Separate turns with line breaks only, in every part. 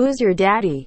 Who's your daddy?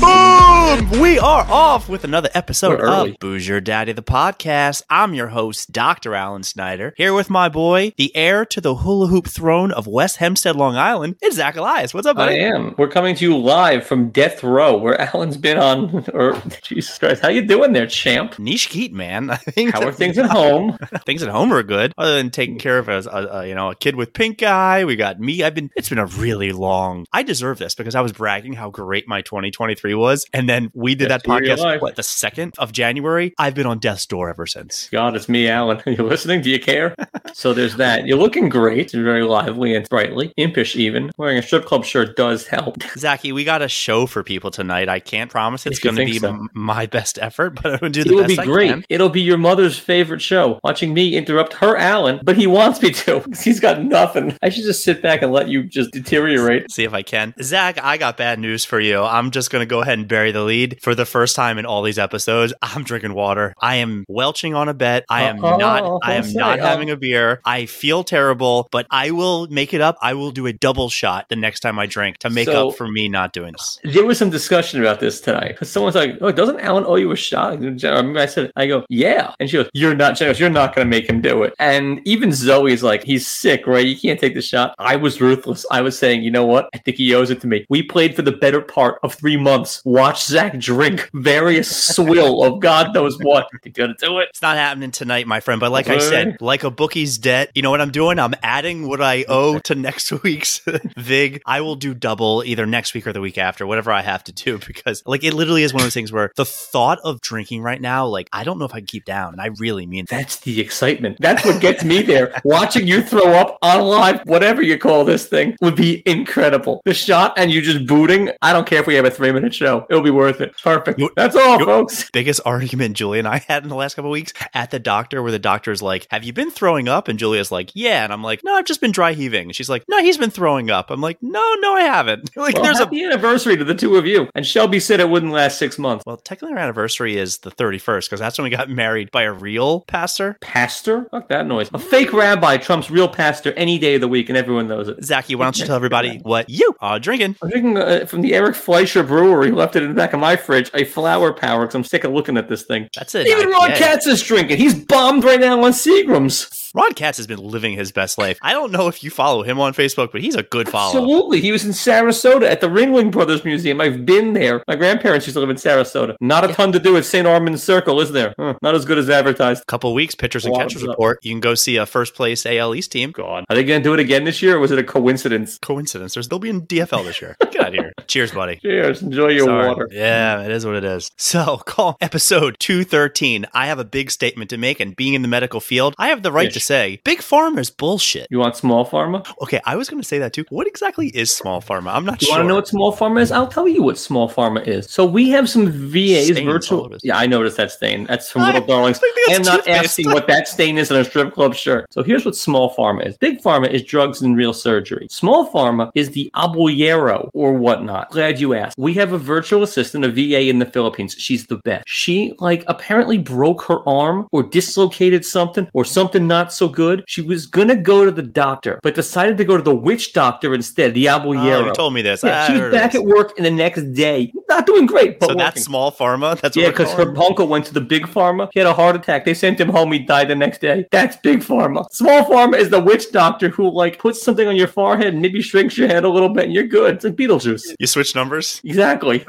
Boom! We are off with another episode of Booze Your Daddy, the podcast. I'm your host, Dr. Alan Snyder, here with my boy, the heir to the hula hoop throne of West Hempstead, Long Island. It's Zach Elias. What's up,
man?
I
am. We're coming to you live from Death Row, where Alan's been on. Or Jesus Christ, how you doing there, champ?
Niche Keat, man. I think
How are things at home?
things at home are good, other than taking care of a, a, a you know a kid with pink eye. We got me. I've been. It's been a really long. I deserve this because I was bragging how great my 2023 was, and then we did that podcast what the second of January. I've been on death's door ever since.
God, it's me, Alan. Are you listening? Do you care? so there's that. You're looking great. You're very lively and sprightly, impish even. Wearing a strip club shirt does help.
Zachy, we got a show for people tonight. I can't promise it's going to be
so.
m- my best effort, but I'm going to do
It'll
best
be
I
great.
can.
It'll be your mother's favorite show. Watching me interrupt her Alan, but he wants me to. 'cause He's got nothing. I should just sit back and let you just deteriorate.
See if I can. Zach, I got bad news for you. I'm just going to go ahead and bury the lead. For the first time in all these episodes, I'm drinking water. I am welching on a bet. I am
Oh,
not I am not having a beer. I feel terrible, but I will make it up. I will do a double shot the next time I drink to make
So-
up for me not doing this.
There was some discussion about this tonight someone's like, "Oh, doesn't Alan owe you a shot?" I I said, "I go, yeah," and she goes, "You're not generous. You're not going to make him do it." And even Zoe's like, "He's sick, right? You can't take the shot." I was ruthless. I was saying, "You know what? I think he owes it to me." We played for the better part of three months. Watch Zach drink various swill of God knows what. You gonna do it?
It's not happening tonight, my friend. But like I said, like a bookie's debt, you know what I'm doing? I'm adding what I owe to next week's VIG. I will do double either next week or the week after, whatever I have to do, because like it literally is one of those things where the thought of drinking right now, like I don't know if I can keep down. And I really mean that.
That's the excitement. That's what gets me there. Watching you throw up on live, whatever you call this thing, would be incredible. The shot and you just booting. I don't care if we have a three minute show. It'll be worth it. Perfect. That's all, folks.
Biggest argument Julia and I had in the last couple of weeks at the doctor, where the doctor's like, Have you been throwing up? And Julia's like, Yeah. And I'm like, No, I've just been dry heaving. And she's like, No, he's been throwing up. I'm like, No, no, I haven't. like,
Well,
there's a
anniversary to the two of you. And Shelby said it wouldn't last six months.
Well, technically, our anniversary is the 31st because that's when we got married by a real pastor.
Pastor? Fuck that noise. A fake rabbi trumps real pastor any day of the week, and everyone knows it.
Zachy, why don't you tell everybody what you are drinking?
I'm drinking uh, from the Eric Fleischer Brewery. Left it in the back of my fridge. A flower power because I'm sick of looking at this thing.
That's it.
Even Ron Katz is drinking. He's bombed right now on Seagram's.
Ron Katz has been living his best life. I don't know if you follow him on Facebook, but he's a good follow.
Absolutely. He was in Sarasota at the Ringling Brothers Museum. I've been there. My grandparents used to live in Sarasota. Not a ton to do at St. Armand's Circle, is there? Huh, not as good as advertised.
Couple weeks, pitchers and catchers report. You can go see a first place AL East team.
God. Are they going to do it again this year, or was it a coincidence?
Coincidence. There's they'll be in DFL this year. Get out of here. Cheers, buddy.
Cheers. Enjoy your
Sorry.
water.
Yeah, it is what it is. So, call episode 213. I have a big statement to make, and being in the medical field, I have the right to say big pharma's bullshit.
You want small pharma?
Okay, I was going to say that too. What exactly is small pharma? I'm not
You
sure.
You want to know what small pharma is? I'll tell you what small pharma is. So we have some VAs
Stains
virtual. Yeah, I noticed that stain. That's from
I-
Little Darlings.
I
am not asking what that stain is on a strip club shirt. So here's what small pharma is. Big pharma is drugs and real surgery. Small pharma is the albularyo or whatnot. Glad you asked. We have a virtual assistant, a VA in the Philippines. She's the best. She like apparently broke her arm or dislocated something or something not so good. She was gonna go to the doctor, but decided to go to the witch doctor instead, the albularyo.
Oh, you told me this.
Yeah,
I
she was back
this.
at work in the next day. Not doing great, but
So that's small pharma. That's
Yeah, because her uncle went to the big pharma. He had a heart attack. They sent him home. He died the next day. That's big pharma. Small pharma is the witch doctor who like puts something on your forehead and maybe shrinks your head a little bit, and you're good. It's like Beetlejuice.
You switch numbers.
Exactly.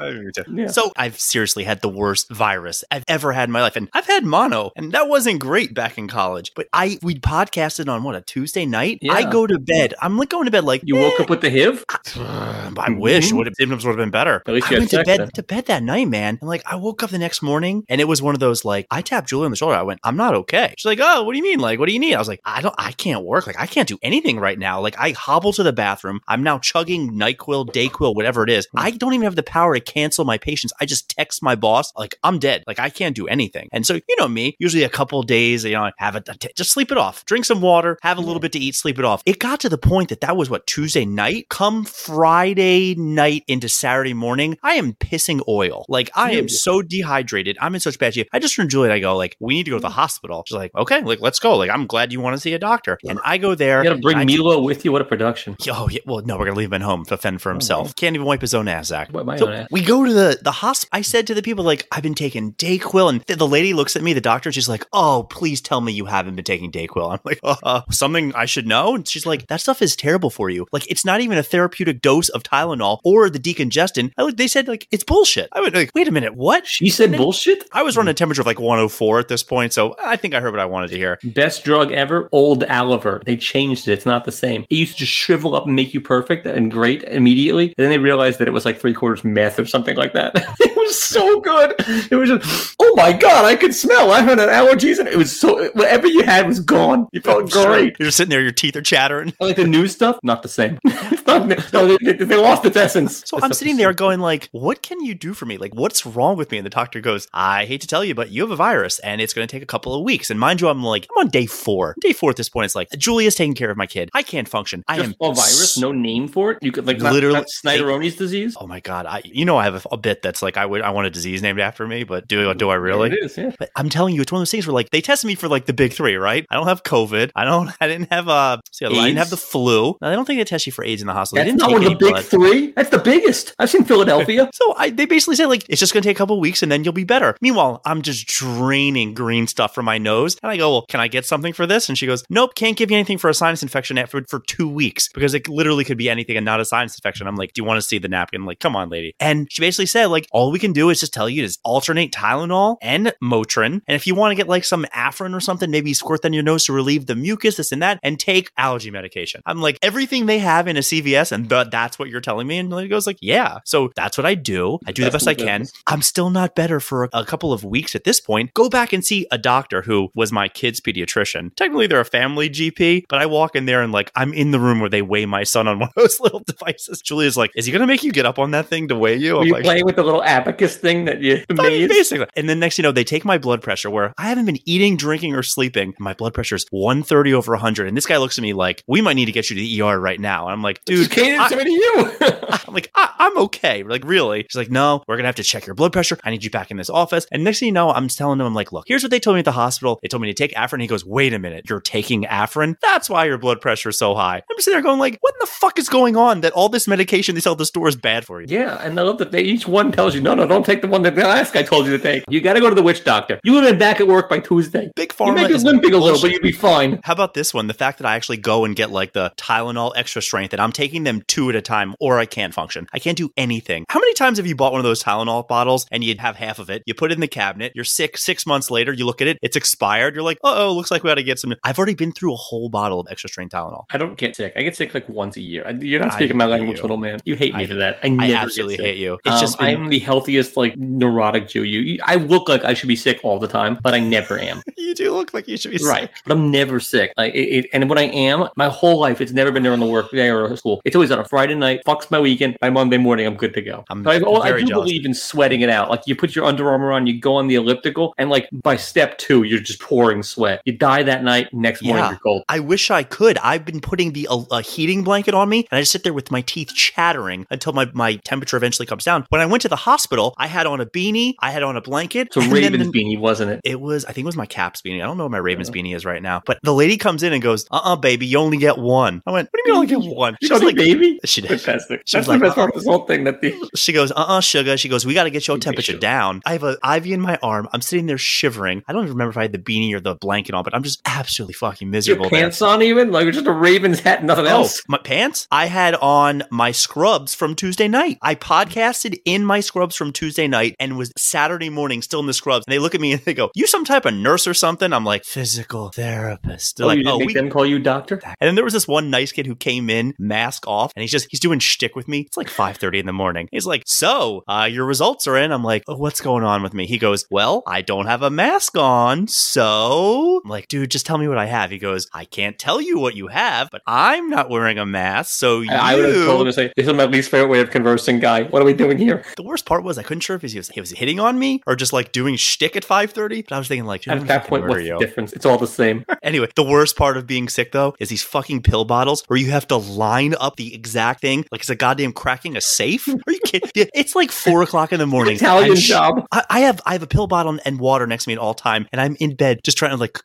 Yeah.
So I've seriously had the worst virus I've ever had in my life, and I've had mono, and that wasn't great back in college. But I we podcasted on what a Tuesday night. I go to bed. I'm like going to bed like
You woke up with the HIV.
I wish mm-hmm. would have symptoms would have been better.
At least
I went to bed
then.
to bed that night, man. And like I woke up the next morning and it was one of those like I tapped Julie on the shoulder. I went, I'm not okay. She's like, Oh, what do you mean? Like, what do you need? I was like, I don't I can't work. Like I can't do anything right now. Like I hobble to the bathroom. I'm now chugging NyQuil, Dayquil, whatever it is. I don't even have the power to cancel my patients. I just text my boss, like, I'm dead. Like, I can't do anything. And so, you know me, usually a couple days, you know, have it, just sleep it off, drink some water, have a little bit to eat, sleep it off. It got to the point that that was what, Tuesday night? Come Friday night into Saturday morning, I am pissing oil. Like, I am so dehydrated. I'm in such bad shape. I just turned to Juliet, I go, like, we need to go to the mm. hospital. She's like, okay, like, let's go. Like, I'm glad you want to see a doctor. And I go there.
You gotta bring
and I-
Milo with you. What a production.
Oh yeah, well, no, we're gonna leave him at home to fend for oh, himself. Can't even wipe his own ass, Zach.
Wipe my
So
own ass.
we go to the the hospital. I said to the people, like, I've been taking Dayquil, and th- the lady looks at me, the doctor, she's like, "Oh, please tell me you haven't been taking Dayquil." I'm like, uh, uh, "Something I should know." And she's like, "That stuff is terrible for you. Like, it's not even a therapeutic dose of Tylenol or the decongestant." I they said like it's bullshit. I would like, wait a minute, what?
She said bullshit.
I was running a temperature of like 104 at this point, so I think I heard what I wanted to hear.
Best drug ever, old Aliver. They changed it. It's not the same. It used to just shrivel up and make you perfect and great immediately. And then they realized that it was like three quarters meth or something like that. it was so good. It was just, oh my god, I could smell. I had an allergies, and it was so whatever you had was gone. You felt great.
You're just sitting there, your teeth are chattering.
I like the new stuff, not the same. it's not. No, they, they, they lost its essence.
So
It's
I'm sitting
the
there going like, what can you do for me? Like, what's wrong with me? And the doctor goes, I hate to tell you, but you have a virus and it's going to take a couple of weeks. And mind you, I'm like, I'm on day four. Day four at this point. It's like, Julia's taking care of my kid. I can't function. I
Just
am
a virus, no name for it. You could like
Literally-
not, not Snyderoni's disease.
Oh my God. I, you know, I have a, a bit that's like, I would, I want a disease named after me, but do, do I really?
It is, yeah.
But I'm telling you, it's one of those things where like they tested me for like the big three, right? I don't have COVID. I don't. I didn't have uh. See, I didn't have the flu. No, they don't think they test you for AIDS in the hospital.
That's
they
not
didn't
one of the big
blood.
three. That's the biggest. I've seen Philadelphia.
So I, they basically said like it's just going to take a couple weeks and then you'll be better. Meanwhile, I'm just draining green stuff from my nose, and I go, "Well, can I get something for this?" And she goes, "Nope, can't give you anything for a sinus infection after for two weeks because it literally could be anything and not a sinus infection." I'm like, "Do you want to see the napkin?" I'm like, come on, lady. And she basically said like, all we can do is just tell you to alternate Tylenol and Motrin, and if you want to get like some Afrin or something, maybe squirt that in your nose to relieve the mucus, this and that, and take allergy medication. I'm like, everything they have in a CVS, and th- that's what you're telling me. And he goes like, yeah. So that's what I do. I do the best I can. I'm still not better for a, a couple of weeks at this point. Go back and see a doctor who was my kid's pediatrician. Technically, they're a family GP, but I walk in there and like I'm in the room where they weigh my son on one of those little devices. Julia's like, "Is he gonna make you get up on that thing to weigh you?" I'm
you
like,
playing with the little thing that you made?
basically. And then next, you know, they take my blood pressure where I haven't been eating, drinking, or sleeping. My blood pressure is 130 over 100. And this guy looks at me like, we might need to get you to the ER right now. And I'm like, dude,
Kanan
I-
to you.
I'm like, I- I'm okay. We're like, really? She's like, no, we're gonna have to check your blood pressure. I need you back in this office. And next thing you know, I'm telling him, I'm like, look, here's what they told me at the hospital. They told me to take Afrin. He goes, wait a minute, you're taking Afrin? That's why your blood pressure is so high. I'm sitting there going, like, what in the fuck is going on? That all this medication they sell at the store is bad for you.
yeah, and I love that they, each one tells you, no, no, don't take the one that the last guy told you to take. You got to go to the witch doctor. You would have been back at work by Tuesday.
Big
You
pharma
may be
is
limping a little, but you'd be fine.
How about this one? The fact that I actually go and get like the Tylenol extra strength and I'm taking them two at a time or I can't function. I can't do anything. How many times have you bought one of those Tylenol bottles and you'd have half of it? You put it in the cabinet, you're sick six months later, you look at it, it's expired. You're like, oh, looks like we got to get some. I've already been through a whole bottle of extra strength Tylenol.
I don't get sick. I get sick like once a year. You're not speaking my language,
you.
little man. You hate me
I-
for that. I
I absolutely hate you. It's
Um,
just been,
I'm the healthiest, like neurotic Jew. You, I look like I should be sick all the time, but I never am.
you do look like you should be sick.
right,
sick.
but I'm never sick. Like it, it, and when I am, my whole life, it's never been during the work day or school. It's always on a Friday night. Fucks my weekend. By Monday morning, I'm good to go.
I'm
I, oh, I do
jealous.
believe in sweating it out. Like you put your Under Armour on, you go on the elliptical, and like by step two, you're just pouring sweat. You die that night. Next morning,
Yeah.
you're cold.
I wish I could. I've been putting the a, a heating blanket on me, and I just sit there with my teeth chattering until my, my temperature eventually comes down. When I went to the hospital, I had on a beanie, I had on a blanket.
So Ravens
the-
beanie, wasn't it?
It was, I think it was my Caps beanie. I don't know what my Ravens beanie is right now. But the lady comes in and goes, "Uh, uh baby, you only get one." I went, "What do you mean, I only get one?"
You
She was like,
baby.
"She did."
Fantastic.
She was
the
like,
best part
"Uh-uh."
of this whole thing. That the
She goes, uh uh sugar. She goes, we got to get your temperature down. I have an IV in my arm. I'm sitting there shivering. I don't even remember if I had the beanie or the blanket on, but I'm just absolutely fucking
your
miserable. there.
pants on even like just a Ravens hat, and nothing
Oh,
else.
my pants? I had on my scrubs from Tuesday night. I podcasted in my scrubs from Tuesday night and was Saturday morning still in the scrubs. And they look at me and they go, You some type of nurse or something, I'm like, physical therapist. They're
Oh,
like,
you
oh,
make
we
them call you doctor?
and then there was this one nice kid who came in, mask off, and he's just he's doing shtick with me. It's like 5:30 in the morning. He's like, "So, uh, your results are in." I'm like, oh, "What's going on with me?" He goes, "Well, I don't have a mask on, so." I'm like, "Dude, just tell me what I have." He goes, "I can't tell you what you have, but I'm not wearing a mask, so you."
I, I would have told him to say, "This is my least favorite way of conversing, guy. What are we doing here?"
the worst part was I couldn't sure if he was he was hitting on me or just like doing shtick at 5:30. But I was thinking like,
At that point, what's the difference? It's all the same.
Anyway, the worst part of being sick though is these fucking pill bottles where you have to line up the exact thing like it's a goddamn cracking a safe. Are you kidding? It's like four o'clock in the morning.
Italian
sh-
job.
I, I have I have a pill bottle and water next to me at all time, and I'm in bed just trying to like.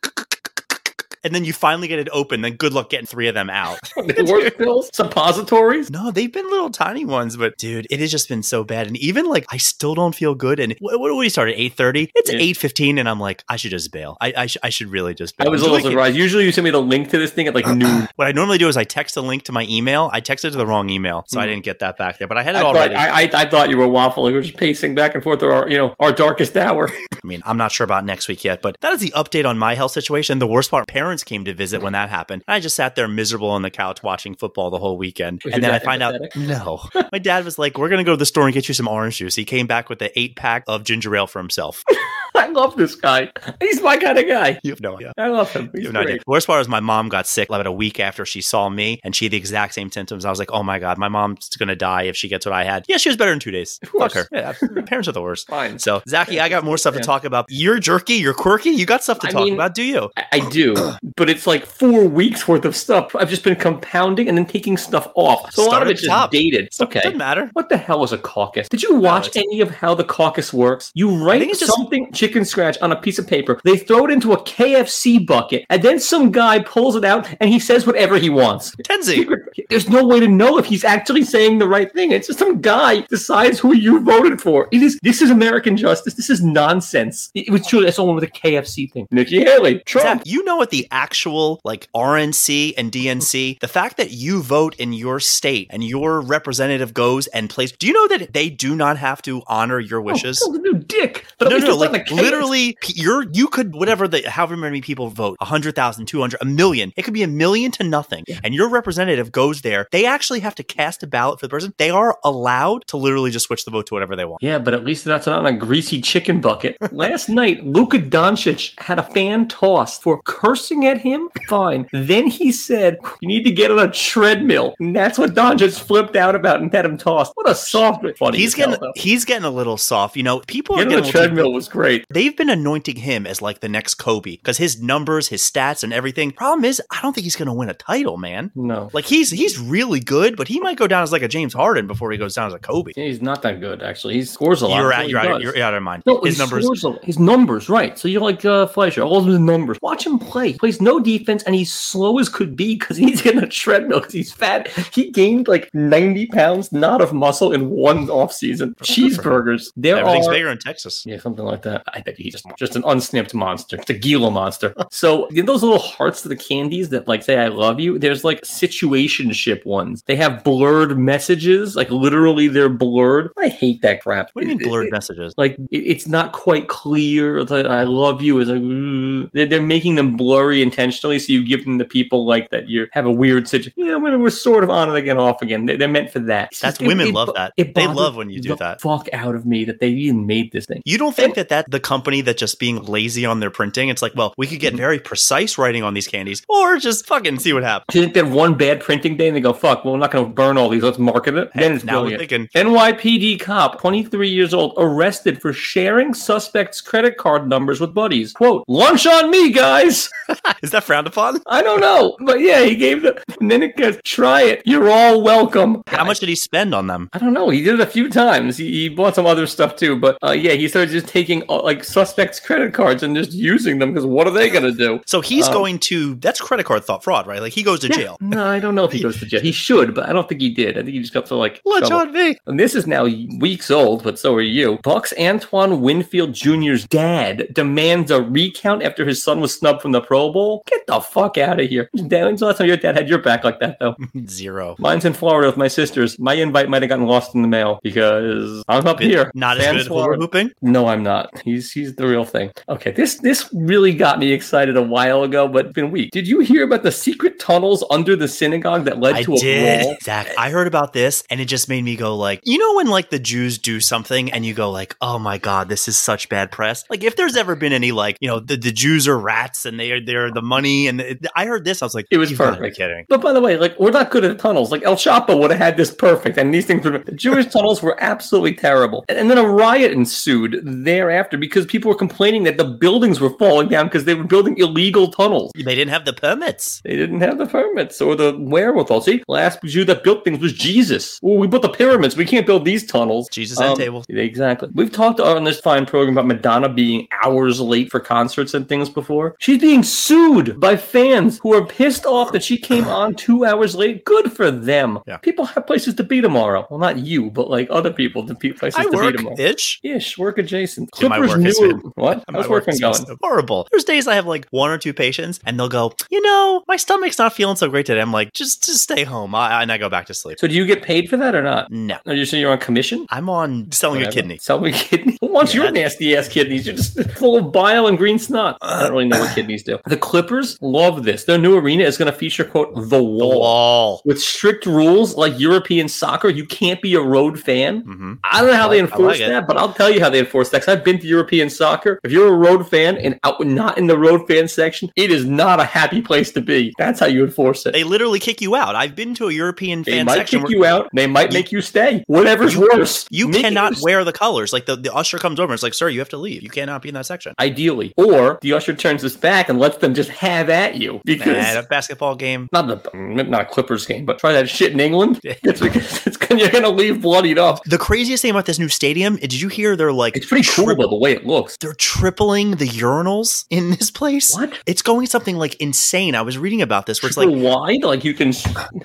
And then you finally get it open. Then good luck getting three of them out.
the worst pills, suppositories.
No, they've been little tiny ones, but dude, it has just been so bad. And even like, I still don't feel good. And what, what do we start at eight thirty? It's
Yeah.
eight fifteen, and I'm like, I should just bail. I I, sh- I should really just. bail.
I was a little surprised. Usually, you send me the link to this thing at like noon.
What I normally do is I text a link to my email. I texted to the wrong email, so I
Hmm.
didn't get that back there. But I had
I
it
thought,
already. I,
I, I, thought you were waffling. We were just pacing back and forth through our, you know, our darkest hour.
I mean, I'm not sure about next week yet, but that is the update on my health situation. The worst part, parents came to visit when that happened. And I just sat there miserable on the couch watching football the whole weekend,
Was
and then I find out no. my dad was like, "We're gonna go to the store and get you some orange juice." He came back with an eight pack of ginger ale for himself.
I love this guy. He's my kind of guy.
you have no idea.
I love him.
You have no idea.
great.
Worst part is my mom got sick about a week after she saw me, and she had the exact same symptoms. I was like, "Oh my god, my mom's gonna die if she gets what I had." Yeah, she was better in two days. Fuck her. Yeah, parents are the worst.
Fine.
So, Zachy, I got more stuff
Yeah.
to talk about. You're jerky. You're quirky. You got stuff to
I
talk
mean-
about, do you?
I, I do, but it's like four weeks worth of stuff. I've just been compounding and then taking stuff off. So a lot of it's just dated. Okay.
Doesn't matter.
What the hell is a caucus? Did you watch
it's-
any of how the caucus works? You write
it's just-
something chicken scratch on a piece of paper. They throw it into a KFC bucket, and then some guy pulls it out and he says whatever he wants.
Tenzi.
There's no way to know if he's actually saying the right thing. It's just some guy decides who you voted for. It is this is American justice. This is nonsense. It was truly That's someone with a KFC thing. Nikki Haley, Trump.
Zach, you know what the actual like RNC and DNC, the fact that you vote in your state and your representative goes and plays, do you know that they do not have to honor your wishes?
Oh, new dick. But
no, no, no, like literally, you're you could whatever the however many people vote, 100,000, 200, a million. It could be a million to nothing. And your representative goes there. They actually have to cast a ballot for the person. They are allowed to literally just switch the vote to whatever they want.
Yeah, but at least that's not on a greasy chicken bucket. Last night, Luka Doncic had a fan toss for cursing at him. Fine. Then he said, "You need to get on a treadmill," and that's what Don just flipped out about and had him tossed. What a soft, funny.
He's
as hell,
getting
though.
he's getting a little soft. You know, people are
Getting on
getting
a
a little too-
treadmill was great.
They've been anointing him as like the next Kobe because his numbers, his stats, and everything. Problem is, I don't think he's going to win a title, man.
No,
Like he's he's really good, but he might go down as like a James Harden before he goes down as a Kobe.
he's not that good. Actually, he scores a lot.
You're
That's
out, you're out,
does.
you're out of mind.
No,
his numbers.
a- his numbers, right? So you're like uh, Fleischer, all of his numbers. Watch him play. Plays no defense, and he's slow as could be because he's in a treadmill because he's fat. He gained like 90 pounds, not of muscle, in one off season. Cheeseburgers. There
Everything's
are.
bigger in Texas.
Yeah, something like that. I bet he's just, just an unsnipped monster. It's a Gila monster. so in those little hearts to the candies that like say I love you, there's like situationship ones. They have blurred messages, like literally they're blurred. I hate that crap.
What do you mean blurred
it-
messages?
like it- it's not quite clear that I love you is like "Ooh." they're, they're making them blurry intentionally so you give them to people like that you have a weird situation yeah we're, we're sort of on it again off again they, they're meant for that It's
That's
just-
women love that. They love when you do
the
that.
fuck out of me that they even made this thing
You don't think that that the company that just being lazy on their printing? It's like, well, we could get very precise writing on these candies, or just fucking see what happens.
do you think they had one bad printing day and they go fuck well we're not going to burn all these let's market it then it's
now
brilliant
thinking,
NYPD cop, 23 years old, arrested for sharing suspect's credit card numbers with buddies. Quote, lunch on me, guys.
is that frowned upon?
I don't know, but yeah, he gave the. And then it goes, try it. You're all welcome.
How much did he spend on them?
I don't know. He did it a few times. He, he bought some other stuff too, but uh, yeah, he started just taking uh, like suspects' credit cards and just using them because what are they gonna do?
So he's
Um,
going to. That's credit card thought fraud, right? Like he goes to jail.
No, I don't know if he goes to jail. He should, but I don't think he did. I think he just got to like. Trouble.
on me.
And this is now weeks old, but so are you. Bucs Antoine Winfield Jr.'s dad demands a recount after his son was snubbed from the Pro Get the fuck out of here. When's the last time your dad had your back like that, though?
Zero.
Mine's in Florida with my sisters. My invite might have gotten lost in the mail because I'm up here.
Not as
Sans
good
Florida.
hooping.
No, I'm not. He's he's the real thing. Okay, this this really got me excited a while ago, but it's been weak. Did you hear about the secret tunnels under the synagogue that led
I
to a
did.
brawl?
Zach, I heard about this and it just made me go like, you know when like the Jews do something and you go like, oh my god, this is such bad press. Like if there's ever been any like, you know, the, the Jews are rats and they are they're the money and the, I heard this, I was like,
It was
"You've gotta be
perfect.
kidding.
But by the way, like we're not good at tunnels. Like El Chapo would have had this perfect, and these things were the Jewish tunnels were absolutely terrible. And, and then a riot ensued thereafter because people were complaining that the buildings were falling down because they were building illegal tunnels.
They didn't have the permits.
They didn't have the permits or the wherewithal. See, last Jew that built things was Jesus. Well, we built the pyramids. We can't build these tunnels.
Jesus and
Um,
tables.
Exactly. We've talked on this fine program about Madonna being hours late for concerts and things before. She's being sued by fans who are pissed off that she came on two hours late. Good for them.
Yeah.
People have places to be tomorrow. Well, not you, but like other people to be places
I
to
work,
be tomorrow.
itch.
Ish, work adjacent.
Dude,
Clippers
work has
what?
My
How's
work
working
is
going?
horrible. There's days I have like one or two patients, and they'll go, you know, my stomach's not feeling so great today. I'm like, just just stay home, I, and I go back to sleep.
So do you get paid for that or not?
No,
Are you saying you're on commission?
I'm on selling
Whatever.
a kidney.
Selling a kidney? Who wants
Yeah,
your nasty ass kidneys? You're just full of bile and green snot. I don't really know what kidneys do. The Clippers love this. Their new arena is going to feature, quote, the
The
wall.
wall.
With strict rules like European soccer, you can't be a road fan.
hmm
I don't know how they
I like
enforce
it.
that, but I'll tell you how they enforce that. I've been to European soccer. If you're a road fan and out, not in the road fan section, it is not a happy place to be. That's how you enforce it.
They literally kick you out. I've been to a European
They
fan
might
section
kick you out. They might
You-
make you stay. Whatever's
You-
worse.
you
Make
cannot
you
wear the colors. Like the, the usher comes over, and it's like, sir, you have to leave. You cannot be in that section.
ideally. Or the usher turns his back and lets them just have at you because
Man, a basketball game.
not the not a Clippers game, but try that shit in England. It's, it's, you're gonna leave bloodied up.
The craziest thing about this new stadium, did you hear they're like
It's pretty cool
tri-
though the way it looks.
they're tripling the urinals in this place.
What?
It's going something like insane. I was reading about this where it's like
wide, like you can.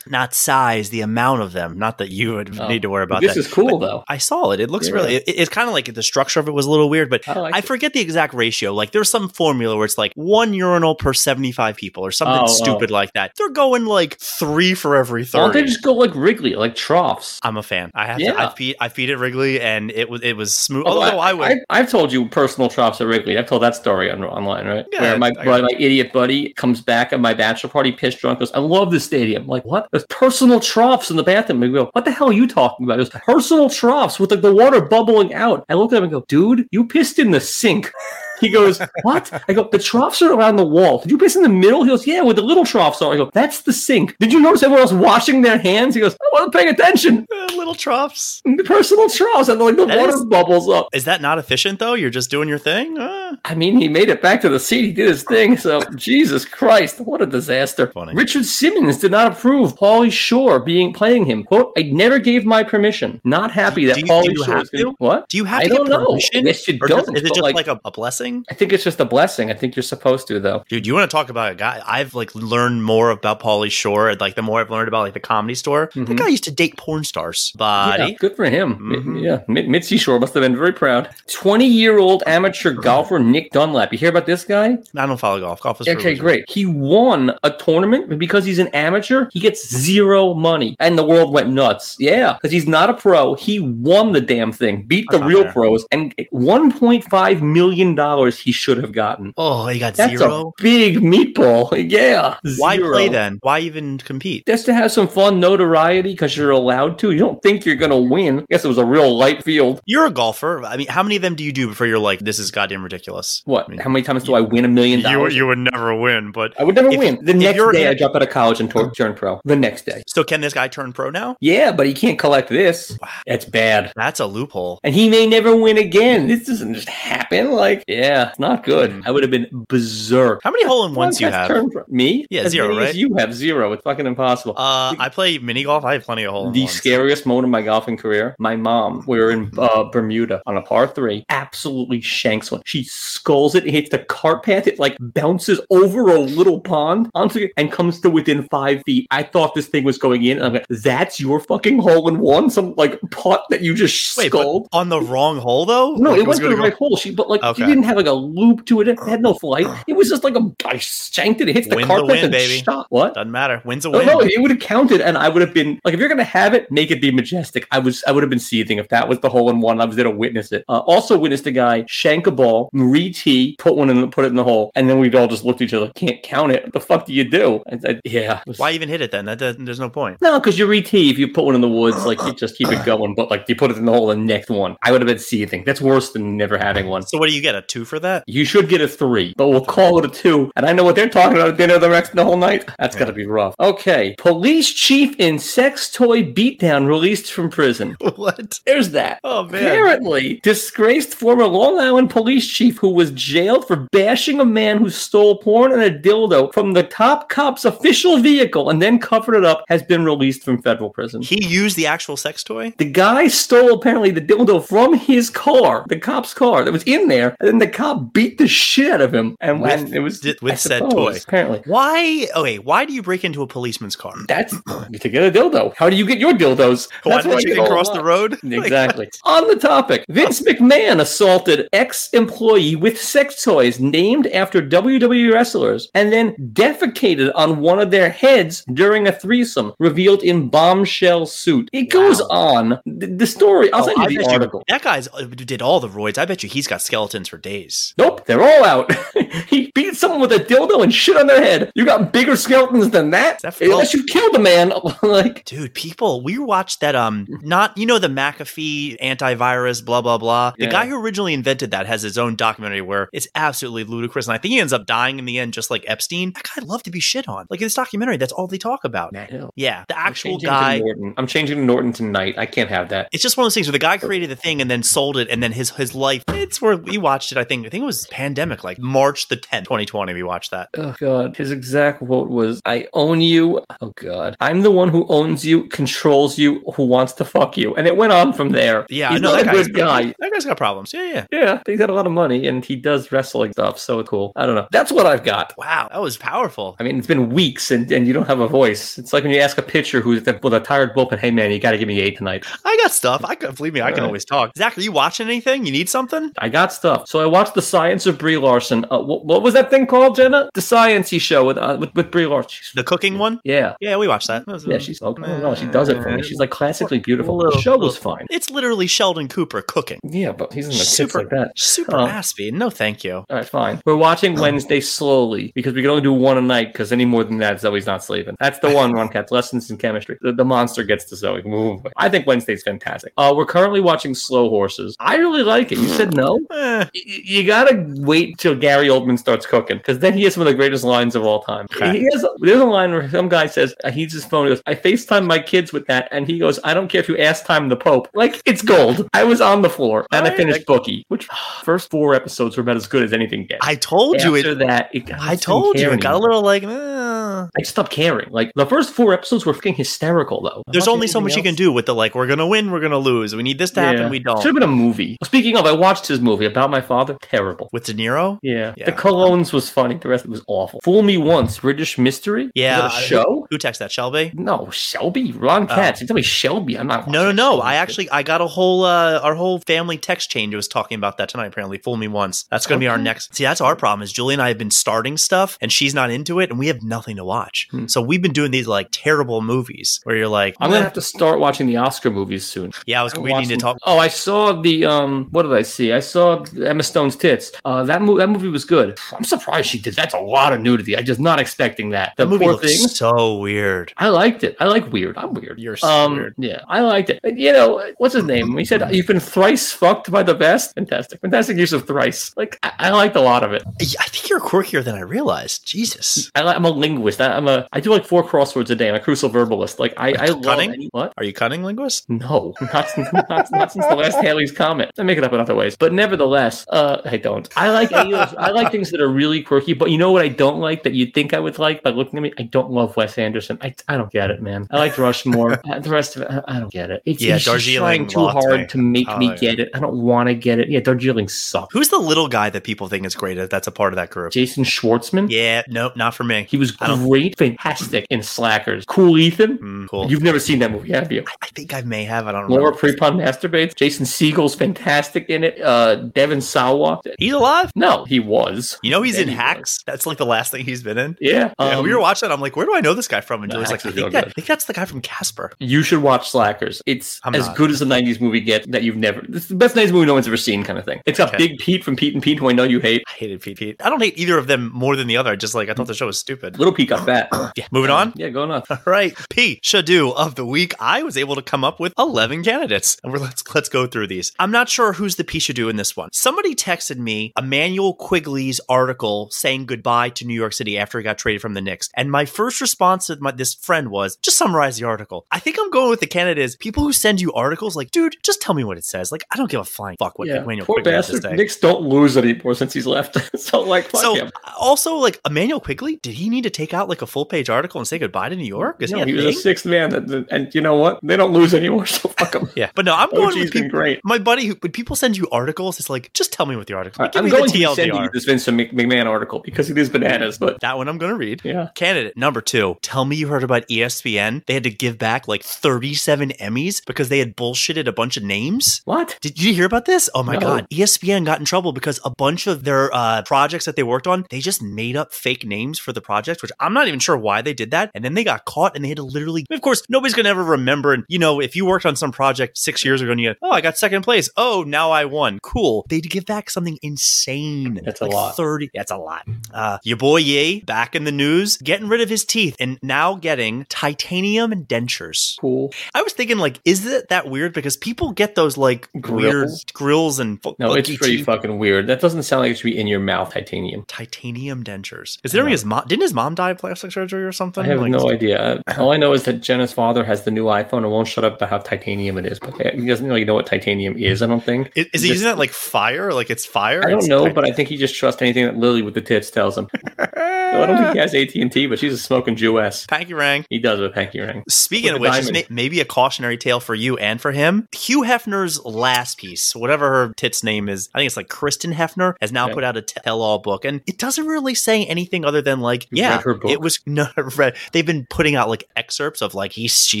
not size, the amount of them. Not that you would
Oh.
need to worry about
This
that.
is cool though.
I saw it. It looks
Yeah.
really. It, it's kind of like the structure of it was a little weird, but
I like
I
it.
forget the exact ratio. Like there's some formula where it's like one urinal per 75 people or something
Oh, oh.
stupid like that. They're going like three for every
Why don't they just go like Wrigley, like troughs?
I'm a fan. I have
Yeah.
to. I feed. I feed it Wrigley, and it was it was smooth.
Although
Although I, would.
I, have told you personal troughs at Wrigley. I've told that story on, online, right?
Yeah,
Where my,
I-
my, my idiot buddy comes back at my bachelor party, pissed drunk, goes, I love this stadium. I'm like, what? There's personal troughs in the bathroom. We go, what the hell are you talking about? There's personal troughs with like, the water bubbling out. I look at him and go, dude, you pissed in the sink. He goes, What? I go, The troughs are around the wall. Did you piss in the middle? He goes, Yeah, where the little troughs are. I go, That's the sink. Did you notice everyone else washing their hands? He goes, I wasn't paying attention.
Uh, little troughs.
The personal troughs and like the
That
water
is-
bubbles up.
Is that not efficient though? You're just doing your thing. Uh,
I mean, he made it back to the seat. He did his thing. So, Jesus Christ, what a disaster.
Funny.
Richard Simmons did not approve Pauly Shore being playing him. Quote, I never gave my permission. Not happy that
Do you-
Pauly
do you
Shore gonna- What?
do you have
I
to
don't know.
permission?
Yes, you
Or
don't.
is it just
like-
like, a, a blessing?
I think it's just a blessing. I think you're supposed to, though.
Dude, you want to talk about a guy? I've like learned more about Pauly Shore. Like the more I've learned about like the comedy store, the
Mhm.
guy used to date porn stars. Buddy,
Yeah, good for him.
Mhm.
Yeah, Mi- Mitzi Shore must have been very proud. 20 year old amateur golfer Nick Dunlap. You hear about this guy?
I don't follow golf. Golf is
Okay,
losers.
great. He won a tournament, because he's an amateur, he gets zero money. And the world went nuts. Yeah, because he's not a pro. He won the damn thing, beat the real
fair.
pros, and $1.5 million he should have gotten.
Oh, he got
That's
zero.
a big meatball. Yeah.
Why
Zero.
play then? Why even compete?
Just to have some fun notoriety because you're allowed to. You don't think you're going to win. I guess it was a real light field.
You're a golfer. I mean, how many of them do you do before you're like, this is goddamn ridiculous?
What?
I mean,
How many times do I win a million dollars?
would never win, but
I would never
if-
win. The next day,
in a-
I drop out of college and tor- turn pro. The next day.
so can this guy turn pro now?
Yeah, but he can't collect this. That's bad.
That's a loophole.
And he may never win again. This doesn't just happen. Like, yeah, it's not good.
Mm.
I would have been berserk.
How many hole in ones you have?
pro- Me?
Yeah,
As
zero, right?
You have zero. It's fucking impossible.
Uh, I play mini golf. I have plenty of hole in
the scariest moment of my golfing career. My mom, we were in uh, Bermuda on a par three, absolutely shanks one. She sculls it, hits the cart path, it like bounces over a little pond onto it and comes to within five feet. I thought this thing was going in. And I'm like, that's your fucking hole in one? Some like putt that you just
Wait,
sculled?
on the wrong hole though?
No,
Like,
it
was
went to the right hole. She, but like,
Okay.
she didn't have have like a loop to it. It had no flight. It was just like a I shanked it. It hits the
Win the
carpet
win,
and
baby.
stop. What?
Doesn't matter. Wins a
No,
win.
no, it would have counted, and I would have been like, if you're gonna have it, make it be majestic. I was, I would have been seething if that was the hole in one. I was there to witness it. Uh, also witnessed a guy shank a ball, re-tee, put one in, the, put it in the hole, and then we'd all just looked at each other. Can't count it. What the fuck do you do? I, I, yeah. was-
Why even hit it then? That doesn't, there's no point.
No, because you re-tee. If you put one in the woods, like you just keep it going. But like you put it in the hole, the next one, I would have been seething. That's worse than never having one.
So what do you get? A two for that?
You should get a three, but we'll call it a two. And I know what they're talking about at dinner the next the whole night. That's got to be rough. Okay, police chief in sex toy beatdown released from prison.
what?
There's that.
Oh man.
Apparently, disgraced former Long Island police chief who was jailed for bashing a man who stole porn and a dildo from the top cop's official vehicle and then covered it up has been released from federal prison.
He used the actual sex toy?
The guy stole apparently the dildo from his car, the cop's car that was in there, and then the cop beat the shit out of him. And it was
di- with said toy.
apparently.
Why? Okay, why do you break into a policeman's car?
That's to get a dildo. How do you get your dildos?
Why
That's I
you
get
can
all
cross the road?
Exactly. On the topic, Vince McMahon assaulted ex-employee with sex toys named after WWE wrestlers and then defecated on one of their heads during a threesome, revealed in bombshell suit. It goes
Wow.
on. The, the story, I'll
Oh,
send you the
bet you-
article.
that guy's uh, did all the roids. I bet you he's got skeletons for days.
Nope, they're all out. he beat someone with a dildo and shit on their head. You got bigger skeletons than that?
That
Unless you killed a man. like,
Dude, people, we watched that um not you know the McAfee antivirus, blah blah blah. The
Yeah.
guy who originally invented that has his own documentary where it's absolutely ludicrous. And I think he ends up dying in the end, just like Epstein. That guy loved to be shit on. Like in this documentary, that's all they talk about.
Matt Hill.
Yeah, the
I'm
actual guy.
I'm changing to Norton tonight. I can't have that.
It's just one of those things where the guy created the thing and then sold it, and then his his life. It's where we watched it. I think I think it was pandemic, like March the tenth, twenty twenty. We watched that.
Oh god. His exact quote was, I own you. Oh god. I'm the one who owns you, controls you, who wants to fuck you. And it went on from there.
Yeah,
He's
no,
not
that
a
guy's
good guy.
That guy's got problems. Yeah, yeah.
Yeah, he's got a lot of money and he does wrestling stuff, so cool. I don't know. That's what I've got.
Wow, that was powerful.
I mean, it's been weeks and, and you don't have a voice. It's like when you ask a pitcher who's with a tired bullpen, hey man, you got to give me eight tonight.
I got stuff. I can believe me. I can
Alright.
always talk. Zach, are you watching anything? You need something?
I got stuff. So I watched The Science of Brie Larson. Uh, what, what was that thing called, Jenna? The Science show with, uh, with, with Brie Larson.
The cooking one?
yeah.
Yeah, we watched that. That
Yeah, she's like, oh, no, she does it for me. She's like classically beautiful. The
Little-
show was fine.
It's literally Sheldon Cooper cooking.
Yeah, but he's in the
Super,
like that.
super
Oh.
aspy. No, thank you.
All right, fine. We're watching Wednesday slowly because we can only do one a night because any more than that, Zoe's not sleeping. That's the one, Ron Katz. Lessons in chemistry. The, the monster gets to Zoe. Move. I think Wednesday's fantastic. Uh, we're currently watching Slow Horses. I really like it. You said no?
Eh,
You gotta wait till Gary Oldman starts cooking because then he has some of the greatest lines of all time.
Okay.
He has there's a line where some guy says uh, he's his phone. He goes, "I FaceTime my kids with that," and he goes, "I don't care if you ask time the Pope." Like it's gold. I was on the floor and I finished Bookie, which first four episodes were about as good as anything gets.
I told you
After
it.
that, it
I told you it got a little like. eh.
I stopped caring. Like the first four episodes were fucking hysterical, though.
There's only so much you can do with the like. We're gonna win. We're gonna lose. We need this to happen. We don't.
Should have been a movie. Speaking of, I watched his movie about my father. Terrible.
With De Niro.
Yeah.
Yeah.
The Colognes was funny. The rest was awful. Fool Me Once, British Mystery.
Yeah,
Is that
I-
a show?
Who texted that? Shelby.
No, Shelby. Wrong cat. You tell me Shelby. I'm not.
No, no, no.
Shelby.
I actually I got a whole uh our whole family text change was talking about that tonight. Apparently, fool me once. That's gonna be our next. See, that's our problem. Is Julie and I have been starting stuff, and she's not into it, and we have nothing to watch.
Hmm.
So we've been doing these like terrible movies where you're like,
I'm gonna have to start watching the Oscar movies soon.
yeah, I was.
I
We need to talk.
Oh, I saw the um. What did I see? I saw Emma Stone's tits. Uh, that movie. That movie was good. I'm surprised she did. That's a lot of nudity. I just not expecting that. The
That movie
poor
looks
things.
so weird.
I liked it. I like weird. I'm weird.
You're so
um,
weird.
Yeah, I liked it. You know, what's his name? He said you've been thrice fucked by the best. Fantastic, fantastic use of thrice. Like I, I liked a lot of it.
I think you're quirkier than I realized. Jesus.
I, I'm a linguist. I, I'm a. I do like four crosswords a day. I'm a cruciverbalist. Like I, I love
Cunning?
any, what?
Are you cunning linguist?
No, not since, not, not since the last Halley's Comet. I make it up in other ways, but nevertheless, uh, I don't. I like any of those, I like things that are really quirky. But you know what I don't like that you'd think I would like by looking at me. I don't love Wes Anderson. I, I don't get it, man. I like Rushmore. Uh, the rest of it, I, I don't get it. It's,
Yeah, Darjeeling
trying too hard
me.
to make
Oh,
me
yeah.
get it. I don't want to get it. Yeah, Darjeeling sucks.
Who's the little guy that people think is great? That's a part of that group.
Jason Schwartzman.
Yeah, nope, not for me.
He was great, fantastic in Slackers. Cool Ethan.
Mm, cool.
You've never seen that movie, have you?
I think I may have. I don't
Laura
remember.
Prepon masturbates. Jason Segel's fantastic in it. Uh, Devon Sawa walked it.
He's alive.
No, he was.
You know he's in
he
Hacks. That's like the last thing he's been in.
Yeah.
Yeah,
um,
we were watching. I'm like, where do I know this guy from? And Julie's like, I think, that. I think that's the guy from Casper.
You should watch Slackers. It's
I'm
as
not.
good as a '90s movie gets that you've never. It's the best '90s movie no one's ever seen, kind of thing. It's got
Okay.
Big Pete from Pete and Pete, who I know you hate.
I hated Pete Pete. I don't hate either of them more than the other. I just like I thought the show was stupid.
Little Pete got fat.
Yeah, moving on.
Yeah, going on.
All right, Pishadoo of the week. I was able to come up with eleven candidates, and we're, let's let's go through these. I'm not sure who's the Pishadoo in this one. Somebody texted me Immanuel Quickley's article saying goodbye to New York City after he got traded from the Knicks, and my first response to my, this friend was just summarize the article. I think I'm going with the Canada's people who send you articles like, dude, just tell me what it says. Like, I don't give a flying fuck what
yeah,
Immanuel
poor
Quickley has to
bastard.
say.
Knicks don't lose anymore since he's left. so like, fuck
So
him.
also like Immanuel Quickley, did he need to take out like a full page article and say goodbye to New York? Is
No,
he
he was a sixth man, that, and you know what? They don't lose anymore, so fuck him.
Yeah, but no, I'm going
OG's
with people.
great.
My buddy, who when people send you articles, it's like just tell me what the article.
Right, I'm going
the
to be sending
TLDR.
you this Vincent McMahon article because it is bananas, but
That one I'm going to read.
yeah.
Candidate number two. Tell me you heard about ESPN. They had to give back like 37 Emmys because they had bullshitted a bunch of names.
What?
Did you hear about this? Oh my
No.
god! ESPN got in trouble because a bunch of their uh, projects that they worked on, they just made up fake names for the projects, which I'm not even sure why they did that. And then they got caught, and they had to literally. Of course, nobody's gonna ever remember. And you know, if you worked on some project six years ago and you, oh, I got second place. Oh, now I won. Cool. They'd give back something insane.
That's a lot.
Thirty. That's a lot. Uh, your boy Ye back in the news, getting rid of his teeth and now getting titanium dentures.
Cool.
I was thinking, like, is it that weird? Because people get those like weird
Grills?
grills and fu-
No, it's pretty
teeth.
fucking weird. That doesn't sound like it should be in your mouth, titanium.
titanium dentures. Is there
No.
his mom? Didn't his mom die of plastic surgery or something?
I have
Like,
no idea. All I know is that Jenna's father has the new iPhone and won't shut up about how titanium it is. But he doesn't really know what titanium is. I don't think.
Is, is he
Just-
using that like fire? Like it's fire?
I don't know, but I think he just trusts anything that Lily with the tits tells him. No, I don't think he has AT and T, but she's a smoking Jewess.
Panky rang.
He does with Hanky Ring.
Speaking
With
of which, may, maybe a cautionary tale for you and for him. Hugh Hefner's last piece, whatever her tit's name is, I think it's like Kristen Hefner, has now put out a tell-all book, and it doesn't really say anything other than like,
You
yeah,
her book?
it was no read. They've been putting out like excerpts of like he she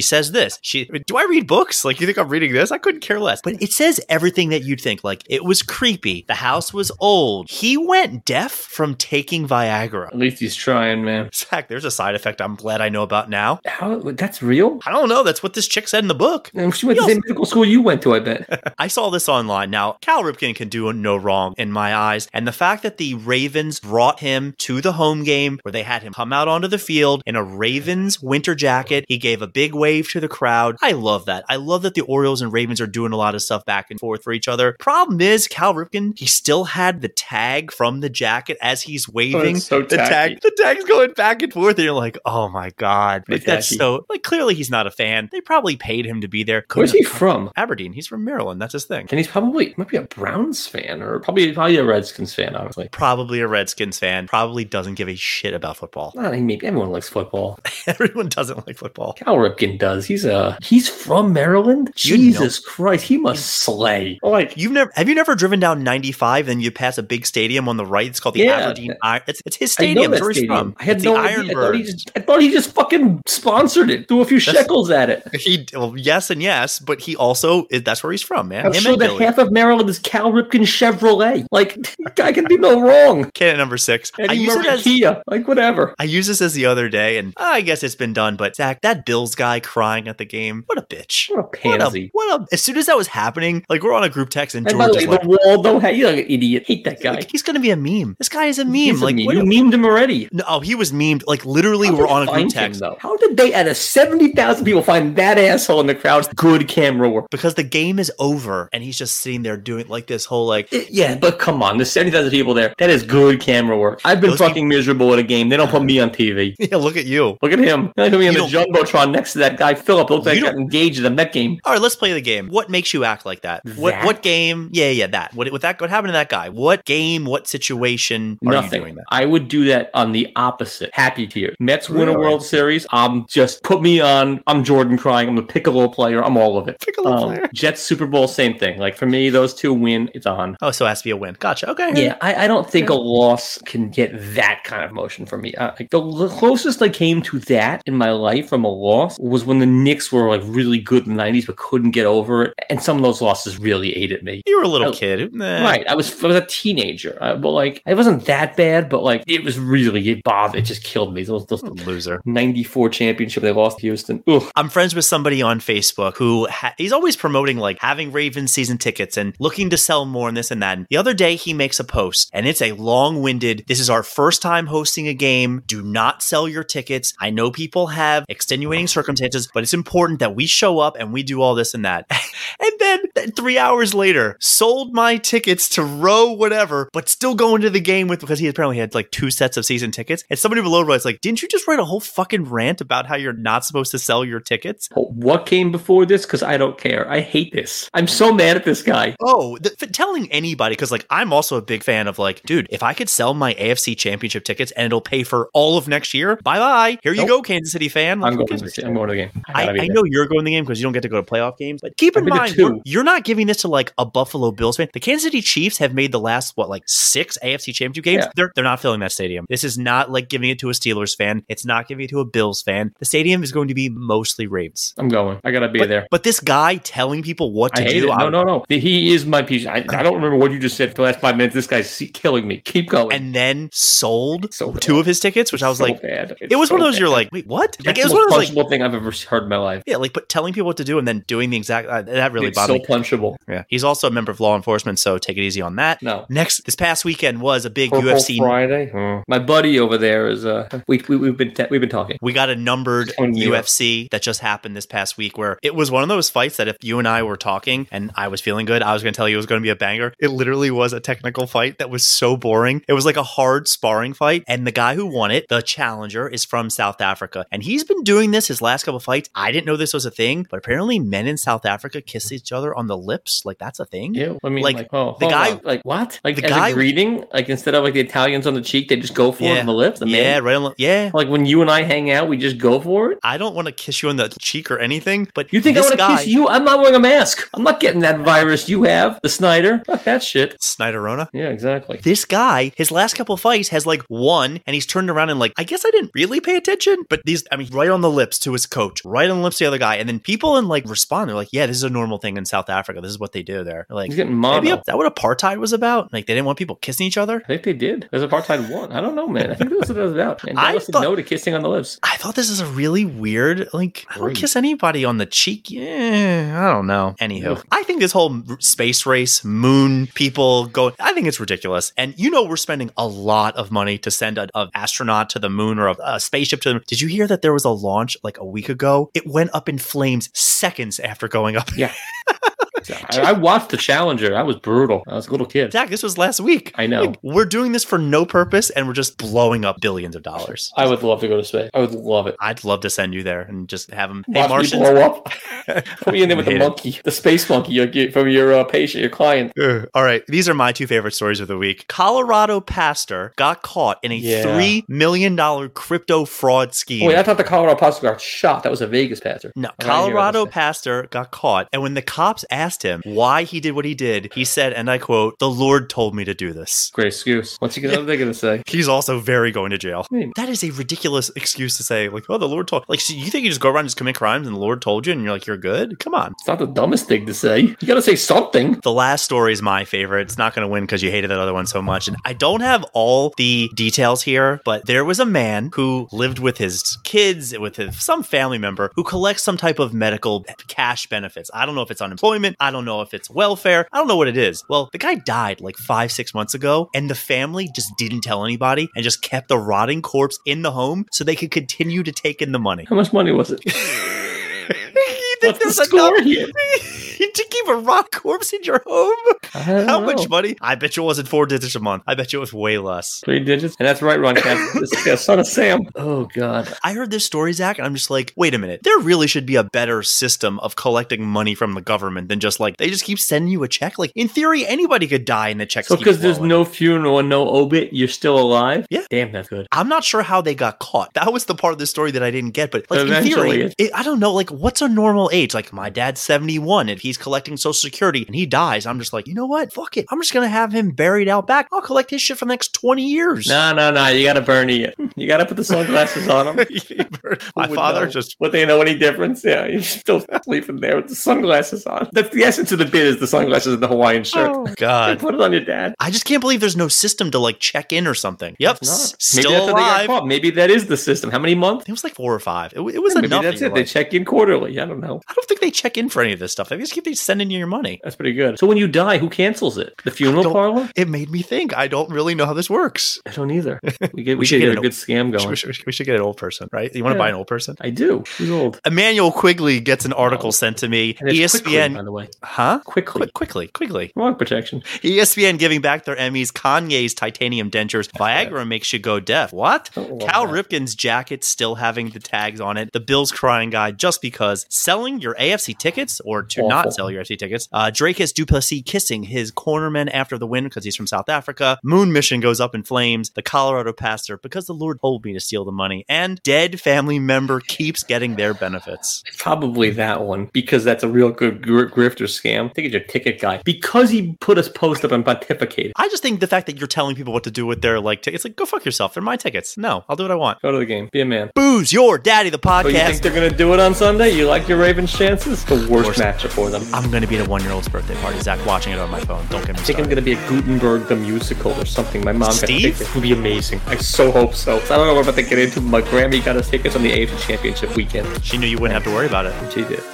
says this. She do I read books? Like you think I'm reading this? I couldn't care less. But it says everything that you'd think. Like it was creepy. The house was old. He went deaf from taking Viagra.
At least he's trying, man.
Zach, there's a side effect I'm glad I know about now.
How? That's real?
I don't know. That's what this chick said in the book.
And she went to the same medical school you went to, I bet.
I saw this online. Now, Cal Ripken can do no wrong in my eyes. And the fact that the Ravens brought him to the home game where they had him come out onto the field in a Ravens winter jacket, he gave a big wave to the crowd. I love that. I love that the Orioles and Ravens are doing a lot of stuff back and forth for each other. Problem is, Cal Ripken, he still had the tag from the jacket as he's waving.
so
the tag, the tag's going back and forth, and you're like, "Oh my god!" Like, that's so like clearly he's not a fan. They probably paid him to be there.
Where's he from?
Aberdeen. He's from Maryland. That's his thing.
And he's probably might be a Browns fan or probably probably a Redskins fan, honestly.
Probably a Redskins fan. Probably doesn't give a shit about football.
I mean, maybe everyone likes football.
Everyone doesn't like football.
Cal Ripken does. He's uh he's from Maryland.
You
Jesus Christ, he must slay. Like
You've never have you never driven down 95 and you pass a big stadium on the right? It's called the
Yeah.
Aberdeen Iron. It's, it's his stadium. It's where he's
stadium.
from.
I had
it's
no
the
idea. I thought, he just, I thought he just fucking sponsored it. Threw a few
That's-
shekels at it.
He well, yes and yes, but he also that's where he's from, man.
I'm
Him
sure that
Joey.
half of Maryland is Cal Ripken Chevrolet. Like, guy can be no wrong.
Candidate number six. I use it as
Kia. Like, whatever.
I used this as the other day, and I guess it's been done. But Zach, that Bills guy crying at the game, what a bitch!
What a
What
pansy.
a, what a! As soon as that was happening, like we're on a group text, and
And by
George
the
is
way,
like,
the wall have you like an idiot. Hate that guy.
like, he's gonna be a meme. This guy is a meme.
He's a
like
meme.
what-
you memed him already.
no, oh, he was memed. Like literally, we're on a group
him,
text
though? How did they, out of 70,000 people, find that asshole in the crowd? good camera work?
because the game is over, and he's just sitting there doing like this whole like.
It- yeah, but come on. There's 70,000 people there. That is good camera work. I've been
Those
fucking miserable at a game. They don't put me on TV.
Yeah, look at you.
Look at him. Look at me on
You
the Jumbotron next to that guy, Philip. Looks like
You
I got engaged in that game.
All right, let's play the game. What makes you act like that? What
That?
what game? Yeah, yeah, that. What with that? What happened to that guy? What game? What situation are
Nothing.
you doing that?
I would do that on the opposite. Happy tears. Mets win a World Series. I'm just put me on. I'm Jordan crying. I'm a Piccolo player. I'm all of it.
Piccolo
Um,
player.
Jets Super Bowl, same thing. Like for me, those two win. It's on.
Oh, so it has to be a win. Gotcha. Okay.
Yeah, I, I don't think a loss can get that kind of emotion from me. Uh, like the closest I came to that in my life from a loss was when the Knicks were like really good in the '90s but couldn't get over it, and some of those losses really ate at me.
You were a little
Oh,
kid. Nah.
Right, I was I was a teenager, uh, but like it wasn't that bad, but like it was really it bothered. It just killed me. It Those those
Loser.
'94 championship they lost to Houston. Ugh.
I'm friends with somebody on Facebook who ha- he's always promoting like having Ravens season tickets and looking to sell more and this and that. And the other day he makes a post and it's a long-winded. This is our first time hosting a game. Do not sell your tickets. I know people have extenuating circumstances, but it's important that we show up and we do all this and that. and then three hours later, sold my tickets to row whatever, but still going to the game with because he apparently had like two sets of season tickets. And somebody below writes like, "Didn't you just write a whole fucking rant about how you're not supposed to sell your tickets?"
What came before this? Because I don't care. I hate this. I'm so mad at this guy.
Oh, the, telling anybody because like I'm also a big fan of like, dude, if I could sell my AFC Championship tickets and it'll pay for all of next year, bye bye. Here you
Nope.
go, Kansas City fan. Like,
I'm going. To the, I'm going to the game.
I,
gotta
I know you're going to the game because you don't get to go to playoff games, but keep in
I've been to
mind, we're- you're not giving this to like a Buffalo Bills fan. The Kansas City Chiefs have made the last what like six AFC Championship games.
Yeah.
They're they're not filling that stadium. This is not like giving it to a Steelers fan. It's not giving it to a Bills fan. The stadium is going to be mostly Ravens.
I'm going. I gotta be
But,
there.
but this guy telling people what to
I hate
do,
it. No,
I-
no, no. He is my piece. I, I don't remember what you just said for the last five minutes. This guy's killing me. Keep going.
and then sold
So
two of his tickets, which I was
So
like,
bad.
it was
It's
one of
so
those you're like, wait, what? Like it was one of
most
those like,
thing I've ever heard in my life.
yeah, like but telling people what to do and then doing the exact uh, that really
It's
bothered
so
me.
punchable.
Yeah, he's also a member of law enforcement, so take it easy on that.
No.
Next, this past weekend was a big
Purple
UFC.
Friday. My buddy over there is. Uh, we, we we've been we've been talking.
We got a numbered
On New York.
UFC that just happened this past week where it was one of those fights that if you and I were talking and I was feeling good, I was going to tell you it was going to be a banger. It literally was a technical fight that was so boring. It was like a hard sparring fight. And the guy who won it, the challenger, is from South Africa. And he's been doing this his last couple fights. I didn't know this was a thing, but apparently men in South Africa kiss each other on the lips. Like that's a thing.
Yeah, I mean,
Like,
like, oh,
the guy-
on. like what? Like
the guy-
greeting, like instead of like the Italians on the cheek, they just go for it on the lips. The
yeah,
man?
right on the, yeah.
Like when you and I hang out, we just go for it.
I don't want to kiss you on the cheek or anything, but
You think I want to
guy,
kiss you? I'm not wearing a mask. I'm not getting that virus you have, the Snyder. Fuck that shit.
Snyderona?
Yeah, exactly.
this guy, his last couple fights has like won, and he's turned around and like, I guess I didn't really pay attention, but these, I mean, right on the lips to his coach, right on the lips to the other guy, and then people in like respond, they're like, yeah, this is a normal thing in South Africa. This is what they do there. They're like,
He's getting mono.
maybe that what apartheid was about? Like they didn't want people kissing each other.
I think they did. There's apartheid one. I don't know, man. I think it was about. And
I
said no to kissing on the lips.
I thought this is a really weird, like, I don't
Great.
kiss anybody on the cheek. Yeah, I don't know. Anywho. I think this whole space race, moon people going, I think it's ridiculous. And you know, we're spending a lot of money to send an astronaut to the moon or a, a spaceship to the Did you hear that there was a launch like a week ago? It went up in flames seconds after going up.
Yeah. I, I watched the Challenger. I was brutal. I was a little kid.
Zach, this was last week.
I know.
Like, we're doing this for no purpose and we're just blowing up billions of dollars.
I would love to go to space. I would love it.
I'd love to send you there and just have them. Hey,
Watch
Martians.
blow up. Put me in there with the
Hate it.
monkey, the space monkey your, from your uh, patient, your client.
All right, these are my two favorite stories of the week. Colorado pastor got caught in a
Yeah.
three million dollar crypto fraud scheme.
Oh, wait, I thought the Colorado Pastor got shot. That was a Vegas pastor.
no, Colorado pastor got caught, and when the cops asked him why he did what he did, he said, and I quote, "The Lord told me to do this."
Great excuse. What's he gonna? What they gonna say?
He's also very going to jail.
Hmm.
That is a ridiculous excuse to say, like, "Oh, the Lord told." Like, so you think you just go around and just commit crimes, and the Lord told you, and you're like, "You're good." Come on.
It's not the dumbest thing to say. You gotta say something.
The last story is my favorite. It's not to win because you hated that other one so much. And I don't have all the details here, but there was a man who lived with his kids, with his, some family member who collects some type of medical cash benefits. I don't know if it's unemployment. I don't know if it's welfare. I don't know what it is. Well, the guy died like five, six months ago, and the family just didn't tell anybody and just kept the rotting corpse in the home so they could continue to take in the money.
How much money was it?
He-
What's the
there's
score
enough-
here?
to keep a rock corpse in your home? How
know.
much money? I bet you it wasn't four digits a month. I bet you it was way less.
Three digits? And that's right, Ron Cat. This is the son of Sam. Oh, God.
I heard this story, Zach, and I'm just like, wait a minute. There really should be a better system of collecting money from the government than just like they just keep sending you a check. Like in theory, anybody could die and the check.
So, because there's no funeral and no obit, you're still alive?
Yeah.
Damn, that's good.
I'm not sure how they got caught. That was the part of the story that I didn't get. But like in theory, it, I don't know. Like, what's a normal age? Like my dad's 71. If he's collecting Social Security and he dies, I'm just like, you know what? Fuck it. I'm just gonna have him buried out back. I'll collect his shit for the next 20 years.
No, no, no. You got to burn it. You got to put the sunglasses on him.
my father
know?
just
Would they know any difference? Yeah, you're still sleeping there with the sunglasses on. That's the essence of the bit is the sunglasses and the Hawaiian shirt.
Oh, God.
Put it on your dad.
I just can't believe there's no system to like check in or something. Yep,
Not.
s-
Maybe
still
that's how they got
alive.
Maybe that is the system. How many months?
It was like four or five. It, it was
Maybe
enough.
that's it.
you're
They check in quarterly. I don't know.
I don't think they check in for any of this stuff. They just keep sending you your money.
That's pretty good. So when you die, who cancels it? The funeral parlor?
It made me think. I don't really know how this works.
I don't either. We get we,
We should get
get a good scam
We should,
going.
we should- we should get an old person, right? You want to
Yeah.
buy an old person?
I do. Who's old?
Immanuel Quickley gets an article sent to me. E
it's Quickley,
ESPN,
by the way.
huh?
Quickley.
Quick, quickly, quickly.
Wrong protection.
ESPN giving back their Emmys. Kanye's titanium dentures. Viagra makes you go deaf. What?
Oh,
Cal
that.
Ripken's jacket still having the tags on it. The Bills crying guy just because selling your AFC tickets or to
Awful.
not sell your AFC tickets. Uh, Dricus Du Plessis kissing his cornerman after the win because he's from South Africa. Moon mission goes up in flames. The Colorado pastor because the Lord told me to steal the money. And dead family member keeps getting their benefits.
Probably that one because that's a real good gr- grifter scam. I think it's your ticket guy because he put his post up and pontificated.
I just think the fact that you're telling people what to do with their like tickets, like go fuck yourself. They're my tickets. No, I'll do what I want.
Go to the game. Be a man.
Booze your daddy the
So you think
podcast.
they're gonna do it on Sunday? You like your Ravens' chances? The worst
course.
matchup for them.
I'm gonna be at a one year old's birthday party. Zach watching it on my phone. Don't get me I
think I'm gonna be at Gutenberg the musical or something. My mom got tickets. It would be amazing. I so hope so. I don't know what I'm about to get into. My Grammy got us tickets on the AFC Championship weekend.
She knew you wouldn't have to worry about it.
She did.